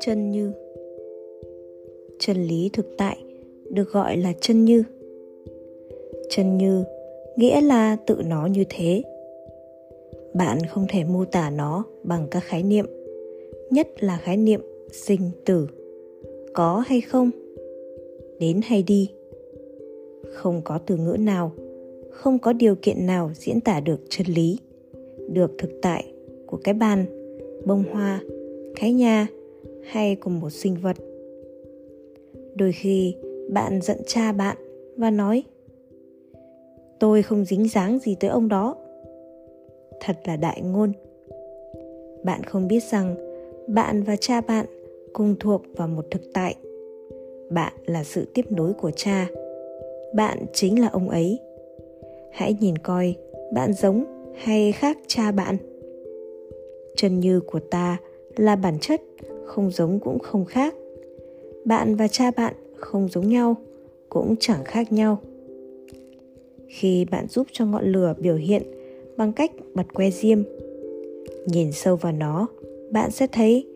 chân như. Chân lý thực tại được gọi là chân như. Chân như nghĩa là tự nó như thế. Bạn không thể mô tả nó bằng các khái niệm, nhất là khái niệm sinh tử. Có hay không? Đến hay đi? Không có từ ngữ nào, không có điều kiện nào diễn tả được chân lý được thực tại của cái bàn, bông hoa, cái nhà hay của một sinh vật. Đôi khi, bạn giận cha bạn và nói, tôi không dính dáng gì tới ông đó. Thật là đại ngôn. Bạn không biết rằng bạn và cha bạn cùng thuộc vào một thực tại. Bạn là sự tiếp nối của cha. Bạn chính là ông ấy. Hãy nhìn coi, bạn giống hay khác cha bạn? Chân như của ta là bản chất, không giống cũng không khác. Bạn và cha bạn không giống nhau, cũng chẳng khác nhau. Khi bạn giúp cho ngọn lửa biểu hiện bằng cách bật que diêm, nhìn sâu vào nó, bạn sẽ thấy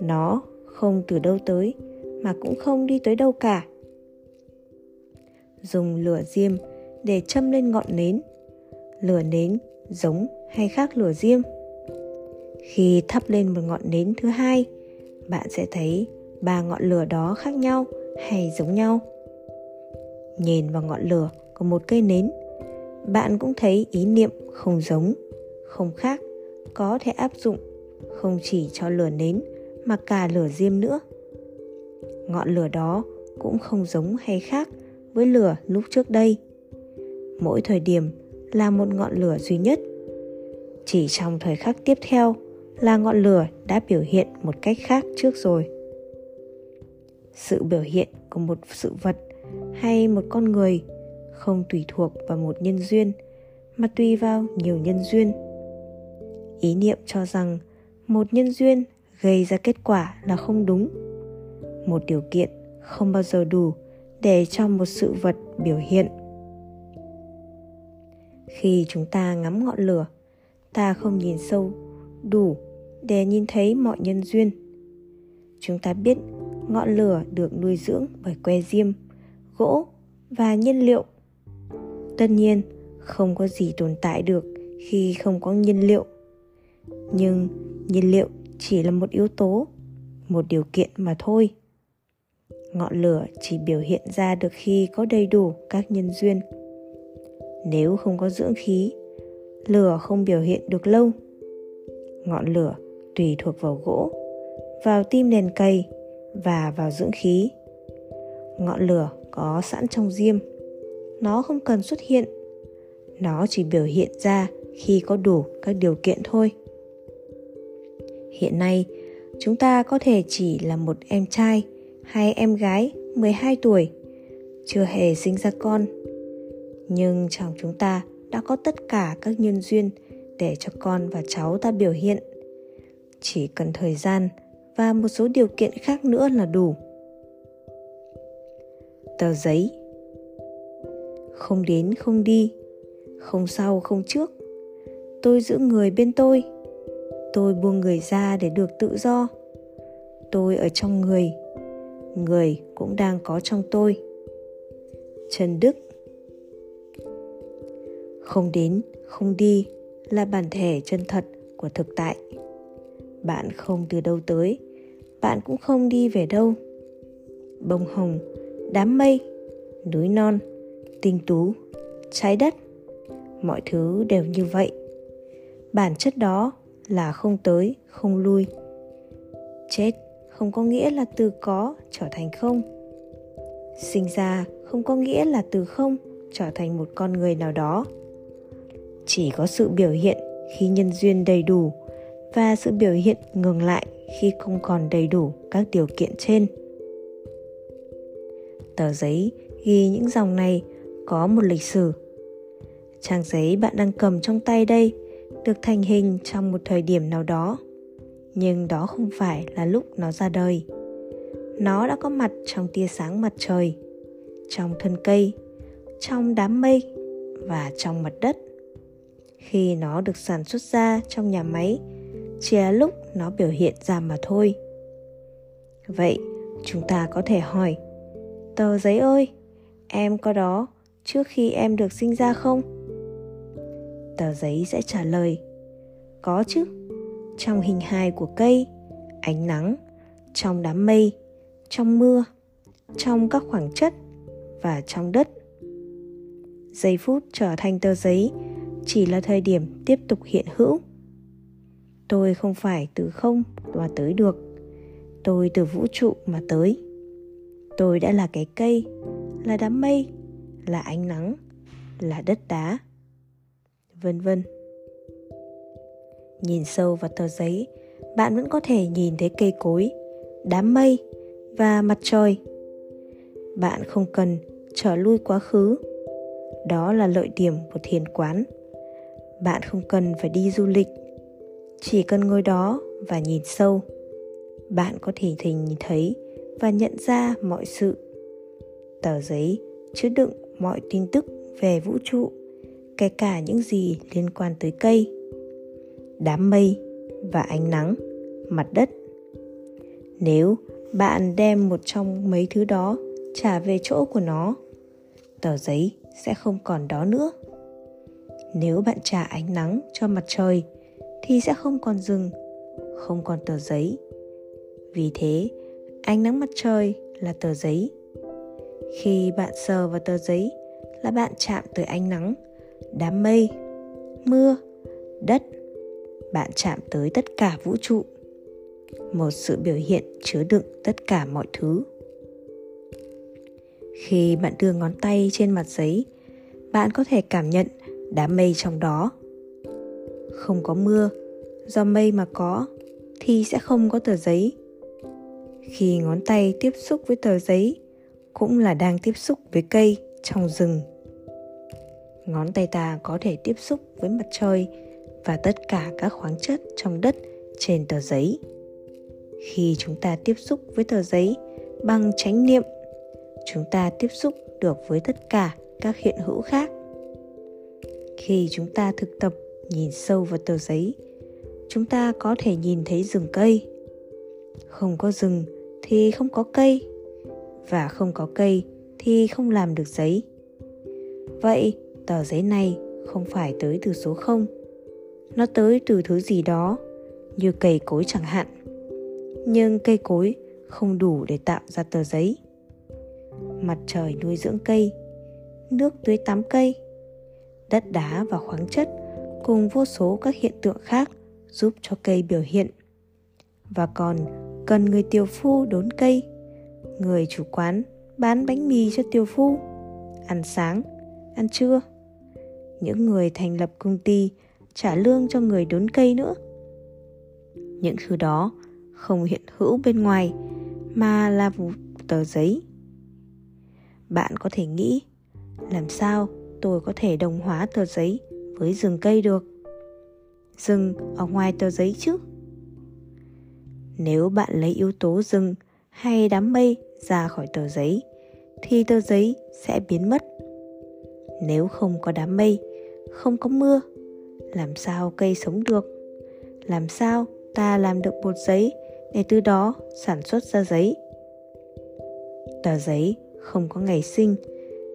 nó không từ đâu tới, mà cũng không đi tới đâu cả. Dùng lửa diêm để châm lên ngọn nến. Lửa nến giống hay khác lửa diêm. Khi thắp lên một ngọn nến thứ hai, bạn sẽ thấy ba ngọn lửa đó khác nhau hay giống nhau. Nhìn vào ngọn lửa của một cây nến, bạn cũng thấy ý niệm không giống, không khác, có thể áp dụng không chỉ cho lửa nến mà cả lửa diêm nữa. Ngọn lửa đó cũng không giống hay khác với lửa lúc trước đây. Mỗi thời điểm là một ngọn lửa duy nhất. Chỉ trong thời khắc tiếp theo là ngọn lửa đã biểu hiện một cách khác trước rồi. Sự biểu hiện của một sự vật hay một con người không tùy thuộc vào một nhân duyên, mà tùy vào nhiều nhân duyên. Ý niệm cho rằng một nhân duyên gây ra kết quả là không đúng. Một điều kiện không bao giờ đủ để cho một sự vật biểu hiện khi chúng ta ngắm ngọn lửa, ta không nhìn sâu, đủ để nhìn thấy mọi nhân duyên. Chúng ta biết ngọn lửa được nuôi dưỡng bởi que diêm, gỗ và nhiên liệu. Tất nhiên, không có gì tồn tại được khi không có nhiên liệu. Nhưng nhiên liệu chỉ là một yếu tố, một điều kiện mà thôi. Ngọn lửa chỉ biểu hiện ra được khi có đầy đủ các nhân duyên nếu không có dưỡng khí, lửa không biểu hiện được lâu. Ngọn lửa tùy thuộc vào gỗ, vào tim nền cây và vào dưỡng khí. Ngọn lửa có sẵn trong diêm, nó không cần xuất hiện. Nó chỉ biểu hiện ra khi có đủ các điều kiện thôi. Hiện nay, chúng ta có thể chỉ là một em trai hay em gái 12 tuổi, chưa hề sinh ra con nhưng trong chúng ta đã có tất cả các nhân duyên để cho con và cháu ta biểu hiện. Chỉ cần thời gian và một số điều kiện khác nữa là đủ. Tờ giấy. Không đến, không đi. Không sau, không trước. Tôi giữ người bên tôi. Tôi buông người ra để được tự do. Tôi ở trong người. Người cũng đang có trong tôi. Trần đức không đến, không đi là bản thể chân thật của thực tại. Bạn không từ đâu tới, bạn cũng không đi về đâu. Bông hồng, đám mây, núi non, tinh tú, trái đất, mọi thứ đều như vậy. Bản chất đó là không tới, không lui. Chết không có nghĩa là từ có trở thành không. Sinh ra không có nghĩa là từ không trở thành một con người nào đó chỉ có sự biểu hiện khi nhân duyên đầy đủ và sự biểu hiện ngừng lại khi không còn đầy đủ các điều kiện trên. Tờ giấy ghi những dòng này có một lịch sử. Trang giấy bạn đang cầm trong tay đây được thành hình trong một thời điểm nào đó, nhưng đó không phải là lúc nó ra đời. Nó đã có mặt trong tia sáng mặt trời, trong thân cây, trong đám mây và trong mặt đất khi nó được sản xuất ra trong nhà máy, chỉ là lúc nó biểu hiện ra mà thôi. Vậy, chúng ta có thể hỏi, tờ giấy ơi, em có đó trước khi em được sinh ra không? Tờ giấy sẽ trả lời, có chứ. Trong hình hài của cây, ánh nắng, trong đám mây, trong mưa, trong các khoảng chất và trong đất. Giây phút trở thành tờ giấy chỉ là thời điểm tiếp tục hiện hữu. Tôi không phải từ không mà tới được. Tôi từ vũ trụ mà tới. Tôi đã là cái cây, là đám mây, là ánh nắng, là đất đá, vân vân. Nhìn sâu vào tờ giấy, bạn vẫn có thể nhìn thấy cây cối, đám mây và mặt trời. Bạn không cần trở lui quá khứ. Đó là lợi điểm của thiền quán bạn không cần phải đi du lịch. Chỉ cần ngồi đó và nhìn sâu, bạn có thể nhìn thấy và nhận ra mọi sự. Tờ giấy chứa đựng mọi tin tức về vũ trụ, kể cả những gì liên quan tới cây, đám mây và ánh nắng, mặt đất. Nếu bạn đem một trong mấy thứ đó trả về chỗ của nó, tờ giấy sẽ không còn đó nữa nếu bạn trả ánh nắng cho mặt trời, thì sẽ không còn rừng, không còn tờ giấy. Vì thế, ánh nắng mặt trời là tờ giấy. Khi bạn sờ vào tờ giấy là bạn chạm tới ánh nắng, đám mây, mưa, đất. Bạn chạm tới tất cả vũ trụ. Một sự biểu hiện chứa đựng tất cả mọi thứ. Khi bạn đưa ngón tay trên mặt giấy, bạn có thể cảm nhận đám mây trong đó. Không có mưa, do mây mà có, thì sẽ không có tờ giấy. Khi ngón tay tiếp xúc với tờ giấy, cũng là đang tiếp xúc với cây trong rừng. Ngón tay ta có thể tiếp xúc với mặt trời và tất cả các khoáng chất trong đất trên tờ giấy. Khi chúng ta tiếp xúc với tờ giấy bằng chánh niệm, chúng ta tiếp xúc được với tất cả các hiện hữu khác khi chúng ta thực tập, nhìn sâu vào tờ giấy, chúng ta có thể nhìn thấy rừng cây. Không có rừng thì không có cây, và không có cây thì không làm được giấy. Vậy tờ giấy này không phải tới từ số không, nó tới từ thứ gì đó, như cây cối chẳng hạn. Nhưng cây cối không đủ để tạo ra tờ giấy. Mặt trời nuôi dưỡng cây, nước tưới tắm cây đất đá và khoáng chất, cùng vô số các hiện tượng khác giúp cho cây biểu hiện. Và còn cần người tiều phu đốn cây, người chủ quán bán bánh mì cho tiều phu, ăn sáng, ăn trưa. Những người thành lập công ty trả lương cho người đốn cây nữa. Những thứ đó không hiện hữu bên ngoài, mà là một tờ giấy. Bạn có thể nghĩ, làm sao tôi có thể đồng hóa tờ giấy với rừng cây được. Rừng ở ngoài tờ giấy chứ? Nếu bạn lấy yếu tố rừng hay đám mây ra khỏi tờ giấy, thì tờ giấy sẽ biến mất. Nếu không có đám mây, không có mưa, làm sao cây sống được? Làm sao ta làm được bột giấy để từ đó sản xuất ra giấy? Tờ giấy không có ngày sinh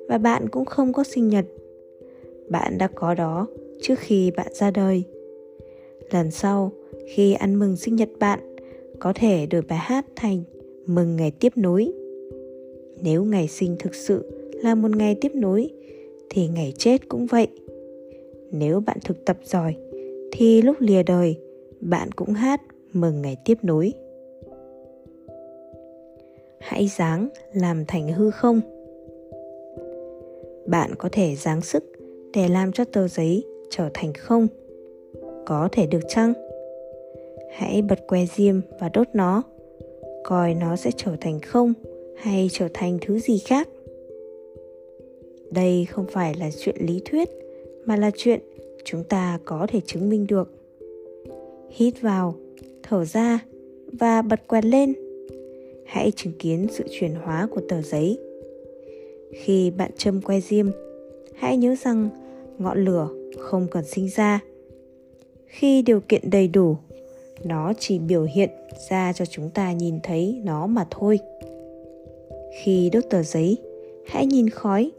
và bạn cũng không có sinh nhật bạn đã có đó trước khi bạn ra đời. Lần sau, khi ăn mừng sinh nhật bạn, có thể đổi bài hát thành mừng ngày tiếp nối. Nếu ngày sinh thực sự là một ngày tiếp nối, thì ngày chết cũng vậy. Nếu bạn thực tập giỏi, thì lúc lìa đời, bạn cũng hát mừng ngày tiếp nối. Hãy dáng làm thành hư không. Bạn có thể dáng sức để làm cho tờ giấy trở thành không. Có thể được chăng? Hãy bật que diêm và đốt nó. Coi nó sẽ trở thành không hay trở thành thứ gì khác. Đây không phải là chuyện lý thuyết, mà là chuyện chúng ta có thể chứng minh được. Hít vào, thở ra và bật quạt lên. Hãy chứng kiến sự chuyển hóa của tờ giấy. Khi bạn châm que diêm hãy nhớ rằng, ngọn lửa không cần sinh ra. Khi điều kiện đầy đủ, nó chỉ biểu hiện ra cho chúng ta nhìn thấy nó mà thôi. Khi đốt tờ giấy, hãy nhìn khói.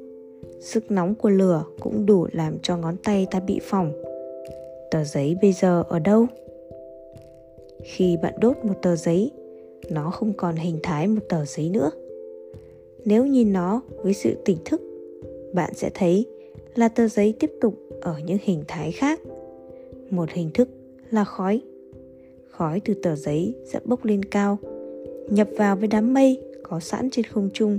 Sức nóng của lửa cũng đủ làm cho ngón tay ta bị phỏng. Tờ giấy bây giờ ở đâu? Khi bạn đốt một tờ giấy, nó không còn hình thái một tờ giấy nữa. Nếu nhìn nó với sự tỉnh thức bạn sẽ thấy là tờ giấy tiếp tục ở những hình thái khác. Một hình thức là khói. Khói từ tờ giấy sẽ bốc lên cao, nhập vào với đám mây có sẵn trên không trung.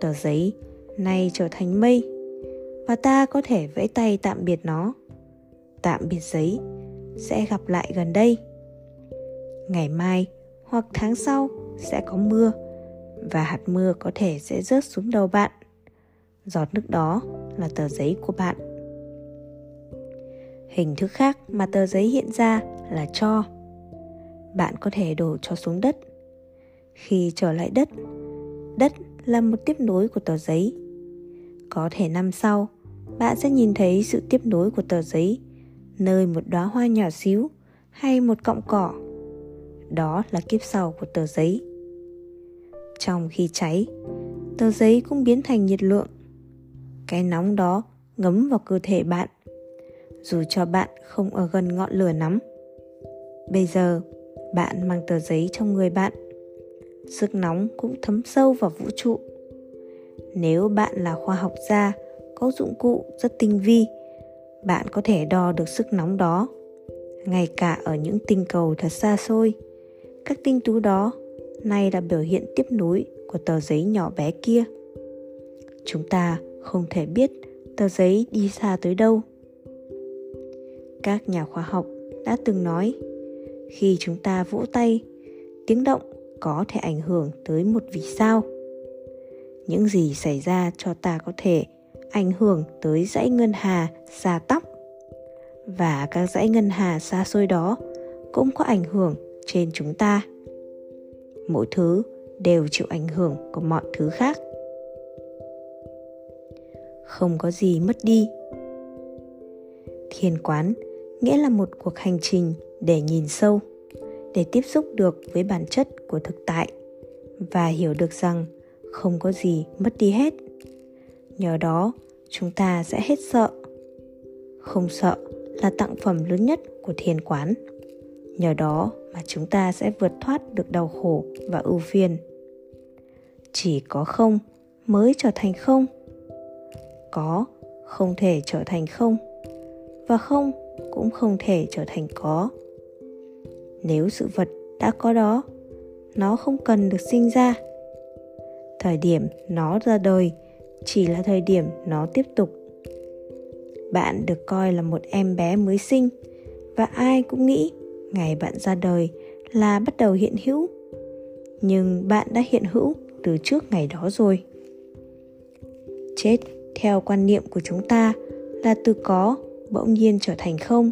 Tờ giấy nay trở thành mây và ta có thể vẫy tay tạm biệt nó. Tạm biệt giấy sẽ gặp lại gần đây. Ngày mai hoặc tháng sau sẽ có mưa và hạt mưa có thể sẽ rớt xuống đầu bạn giọt nước đó là tờ giấy của bạn. Hình thức khác mà tờ giấy hiện ra là cho. Bạn có thể đổ cho xuống đất. Khi trở lại đất đất là một tiếp nối của tờ giấy. Có thể năm sau, bạn sẽ nhìn thấy sự tiếp nối của tờ giấy, nơi một đóa hoa nhỏ xíu hay một cọng cỏ. Đó là kiếp sau của tờ giấy. Trong khi cháy, tờ giấy cũng biến thành nhiệt lượng cái nóng đó ngấm vào cơ thể bạn. Dù cho bạn không ở gần ngọn lửa nắm bây giờ bạn mang tờ giấy trong người bạn. Sức nóng cũng thấm sâu vào vũ trụ. Nếu bạn là khoa học gia, có dụng cụ rất tinh vi, bạn có thể đo được sức nóng đó. Ngay cả ở những tinh cầu thật xa xôi, các tinh tú đó nay là biểu hiện tiếp nối của tờ giấy nhỏ bé kia. Chúng ta không thể biết tờ giấy đi xa tới đâu. Các nhà khoa học đã từng nói, khi chúng ta vỗ tay, tiếng động có thể ảnh hưởng tới một vì sao. Những gì xảy ra cho ta có thể ảnh hưởng tới dãy ngân hà xa tóc. Và các dãy ngân hà xa xôi đó cũng có ảnh hưởng trên chúng ta. Mỗi thứ đều chịu ảnh hưởng của mọi thứ khác không có gì mất đi. Thiền quán nghĩa là một cuộc hành trình để nhìn sâu, để tiếp xúc được với bản chất của thực tại và hiểu được rằng không có gì mất đi hết. Nhờ đó, chúng ta sẽ hết sợ. Không sợ là tặng phẩm lớn nhất của thiền quán. Nhờ đó mà chúng ta sẽ vượt thoát được đau khổ và ưu phiền. Chỉ có không mới trở thành không có không thể trở thành không, và không cũng không thể trở thành có. Nếu sự vật đã có đó, nó không cần được sinh ra. Thời điểm nó ra đời chỉ là thời điểm nó tiếp tục. Bạn được coi là một em bé mới sinh, và ai cũng nghĩ ngày bạn ra đời là bắt đầu hiện hữu. Nhưng bạn đã hiện hữu từ trước ngày đó rồi. Chết theo quan niệm của chúng ta là từ có bỗng nhiên trở thành không.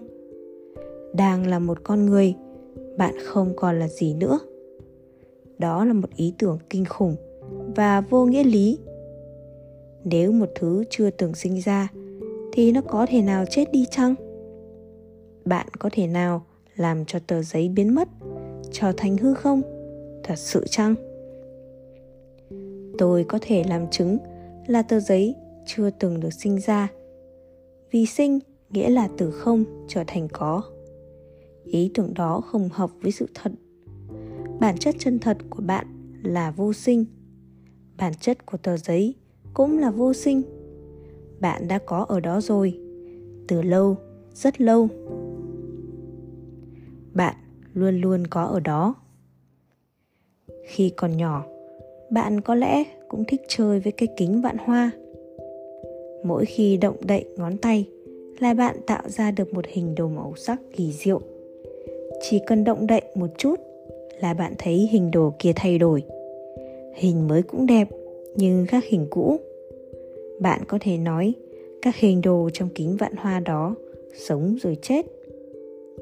Đang là một con người, bạn không còn là gì nữa. Đó là một ý tưởng kinh khủng và vô nghĩa lý. Nếu một thứ chưa từng sinh ra, thì nó có thể nào chết đi chăng? Bạn có thể nào làm cho tờ giấy biến mất, trở thành hư không? Thật sự chăng? Tôi có thể làm chứng là tờ giấy chưa từng được sinh ra. Vì sinh nghĩa là từ không trở thành có. Ý tưởng đó không hợp với sự thật. Bản chất chân thật của bạn là vô sinh. Bản chất của tờ giấy cũng là vô sinh. Bạn đã có ở đó rồi, từ lâu, rất lâu. Bạn luôn luôn có ở đó. Khi còn nhỏ, bạn có lẽ cũng thích chơi với cây kính vạn hoa mỗi khi động đậy ngón tay là bạn tạo ra được một hình đồ màu sắc kỳ diệu. Chỉ cần động đậy một chút là bạn thấy hình đồ kia thay đổi. Hình mới cũng đẹp, nhưng khác hình cũ. Bạn có thể nói các hình đồ trong kính vạn hoa đó sống rồi chết.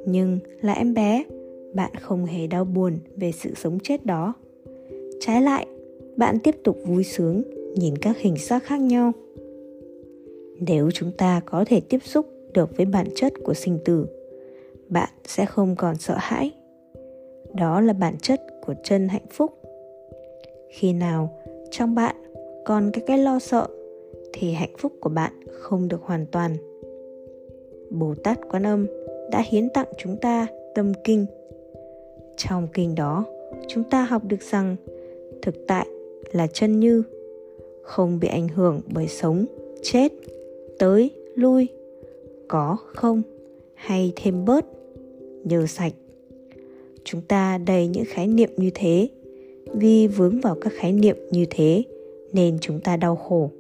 Nhưng là em bé, bạn không hề đau buồn về sự sống chết đó. Trái lại, bạn tiếp tục vui sướng nhìn các hình sắc khác nhau nếu chúng ta có thể tiếp xúc được với bản chất của sinh tử, bạn sẽ không còn sợ hãi. Đó là bản chất của chân hạnh phúc. Khi nào trong bạn còn cái cái lo sợ, thì hạnh phúc của bạn không được hoàn toàn. Bồ tát quan âm đã hiến tặng chúng ta tâm kinh. Trong kinh đó, chúng ta học được rằng thực tại là chân như, không bị ảnh hưởng bởi sống, chết tới, lui. Có không? Hay thêm bớt? Nhờ sạch. Chúng ta đầy những khái niệm như thế. Vì vướng vào các khái niệm như thế, nên chúng ta đau khổ.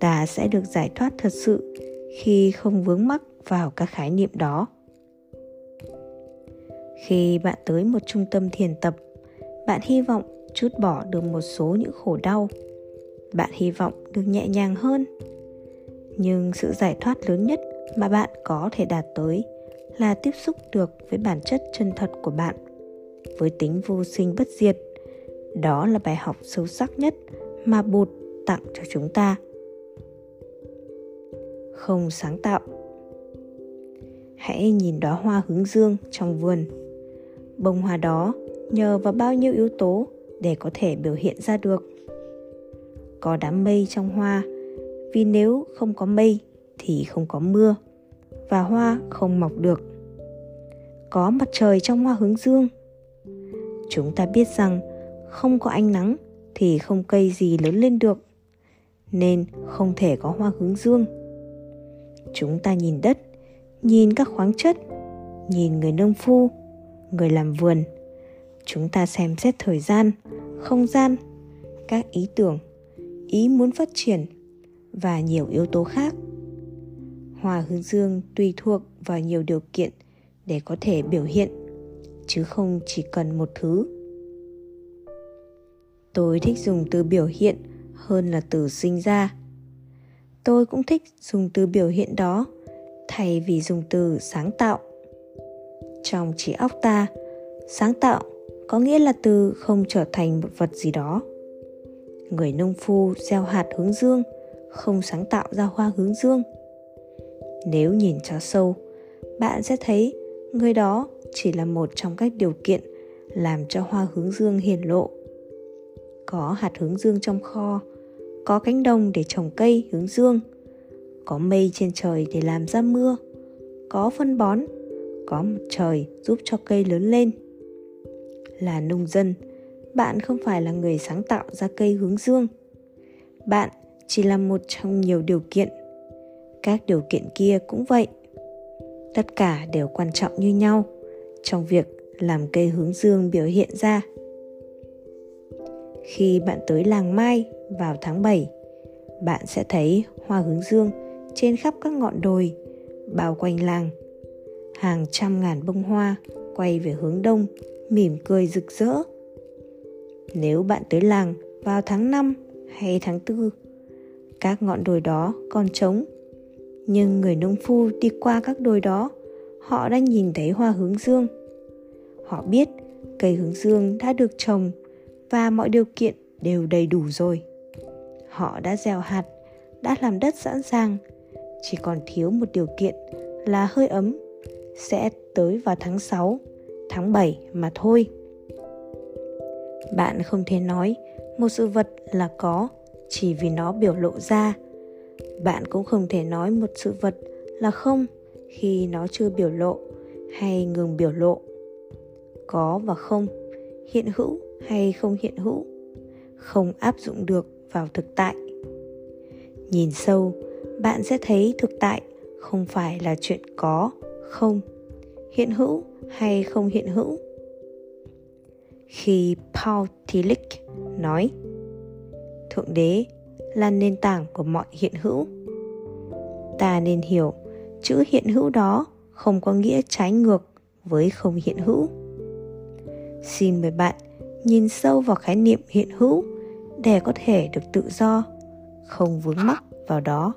Ta sẽ được giải thoát thật sự khi không vướng mắc vào các khái niệm đó. Khi bạn tới một trung tâm thiền tập, bạn hy vọng chút bỏ được một số những khổ đau. Bạn hy vọng được nhẹ nhàng hơn nhưng sự giải thoát lớn nhất mà bạn có thể đạt tới là tiếp xúc được với bản chất chân thật của bạn, với tính vô sinh bất diệt. Đó là bài học sâu sắc nhất mà bụt tặng cho chúng ta. Không sáng tạo. Hãy nhìn đóa hoa hướng dương trong vườn. Bông hoa đó nhờ vào bao nhiêu yếu tố để có thể biểu hiện ra được? Có đám mây trong hoa vì nếu không có mây thì không có mưa và hoa không mọc được. Có mặt trời trong hoa hướng dương. Chúng ta biết rằng không có ánh nắng thì không cây gì lớn lên được, nên không thể có hoa hướng dương. Chúng ta nhìn đất, nhìn các khoáng chất, nhìn người nông phu, người làm vườn. Chúng ta xem xét thời gian, không gian, các ý tưởng, ý muốn phát triển và nhiều yếu tố khác. Hoa hướng dương tùy thuộc vào nhiều điều kiện để có thể biểu hiện, chứ không chỉ cần một thứ. Tôi thích dùng từ biểu hiện hơn là từ sinh ra. Tôi cũng thích dùng từ biểu hiện đó thay vì dùng từ sáng tạo. Trong trí óc ta, sáng tạo có nghĩa là từ không trở thành một vật gì đó. Người nông phu gieo hạt hướng dương không sáng tạo ra hoa hướng dương. Nếu nhìn cho sâu, bạn sẽ thấy người đó chỉ là một trong các điều kiện làm cho hoa hướng dương hiển lộ. Có hạt hướng dương trong kho, có cánh đồng để trồng cây hướng dương, có mây trên trời để làm ra mưa, có phân bón, có mặt trời giúp cho cây lớn lên. Là nông dân, bạn không phải là người sáng tạo ra cây hướng dương. Bạn chỉ là một trong nhiều điều kiện các điều kiện kia cũng vậy tất cả đều quan trọng như nhau trong việc làm cây hướng dương biểu hiện ra khi bạn tới làng Mai vào tháng 7, bạn sẽ thấy hoa hướng dương trên khắp các ngọn đồi bao quanh làng. Hàng trăm ngàn bông hoa quay về hướng đông, mỉm cười rực rỡ. Nếu bạn tới làng vào tháng 5 hay tháng 4, các ngọn đồi đó còn trống. Nhưng người nông phu đi qua các đồi đó, họ đã nhìn thấy hoa hướng dương. Họ biết cây hướng dương đã được trồng và mọi điều kiện đều đầy đủ rồi. Họ đã gieo hạt, đã làm đất sẵn sàng, chỉ còn thiếu một điều kiện là hơi ấm sẽ tới vào tháng 6, tháng 7 mà thôi. Bạn không thể nói một sự vật là có chỉ vì nó biểu lộ ra. Bạn cũng không thể nói một sự vật là không khi nó chưa biểu lộ hay ngừng biểu lộ. Có và không, hiện hữu hay không hiện hữu không áp dụng được vào thực tại nhìn sâu bạn sẽ thấy thực tại không phải là chuyện có không hiện hữu hay không hiện hữu khi Paul Tillich nói Thượng Đế là nền tảng của mọi hiện hữu. Ta nên hiểu, chữ hiện hữu đó không có nghĩa trái ngược với không hiện hữu. Xin mời bạn nhìn sâu vào khái niệm hiện hữu để có thể được tự do, không vướng mắc vào đó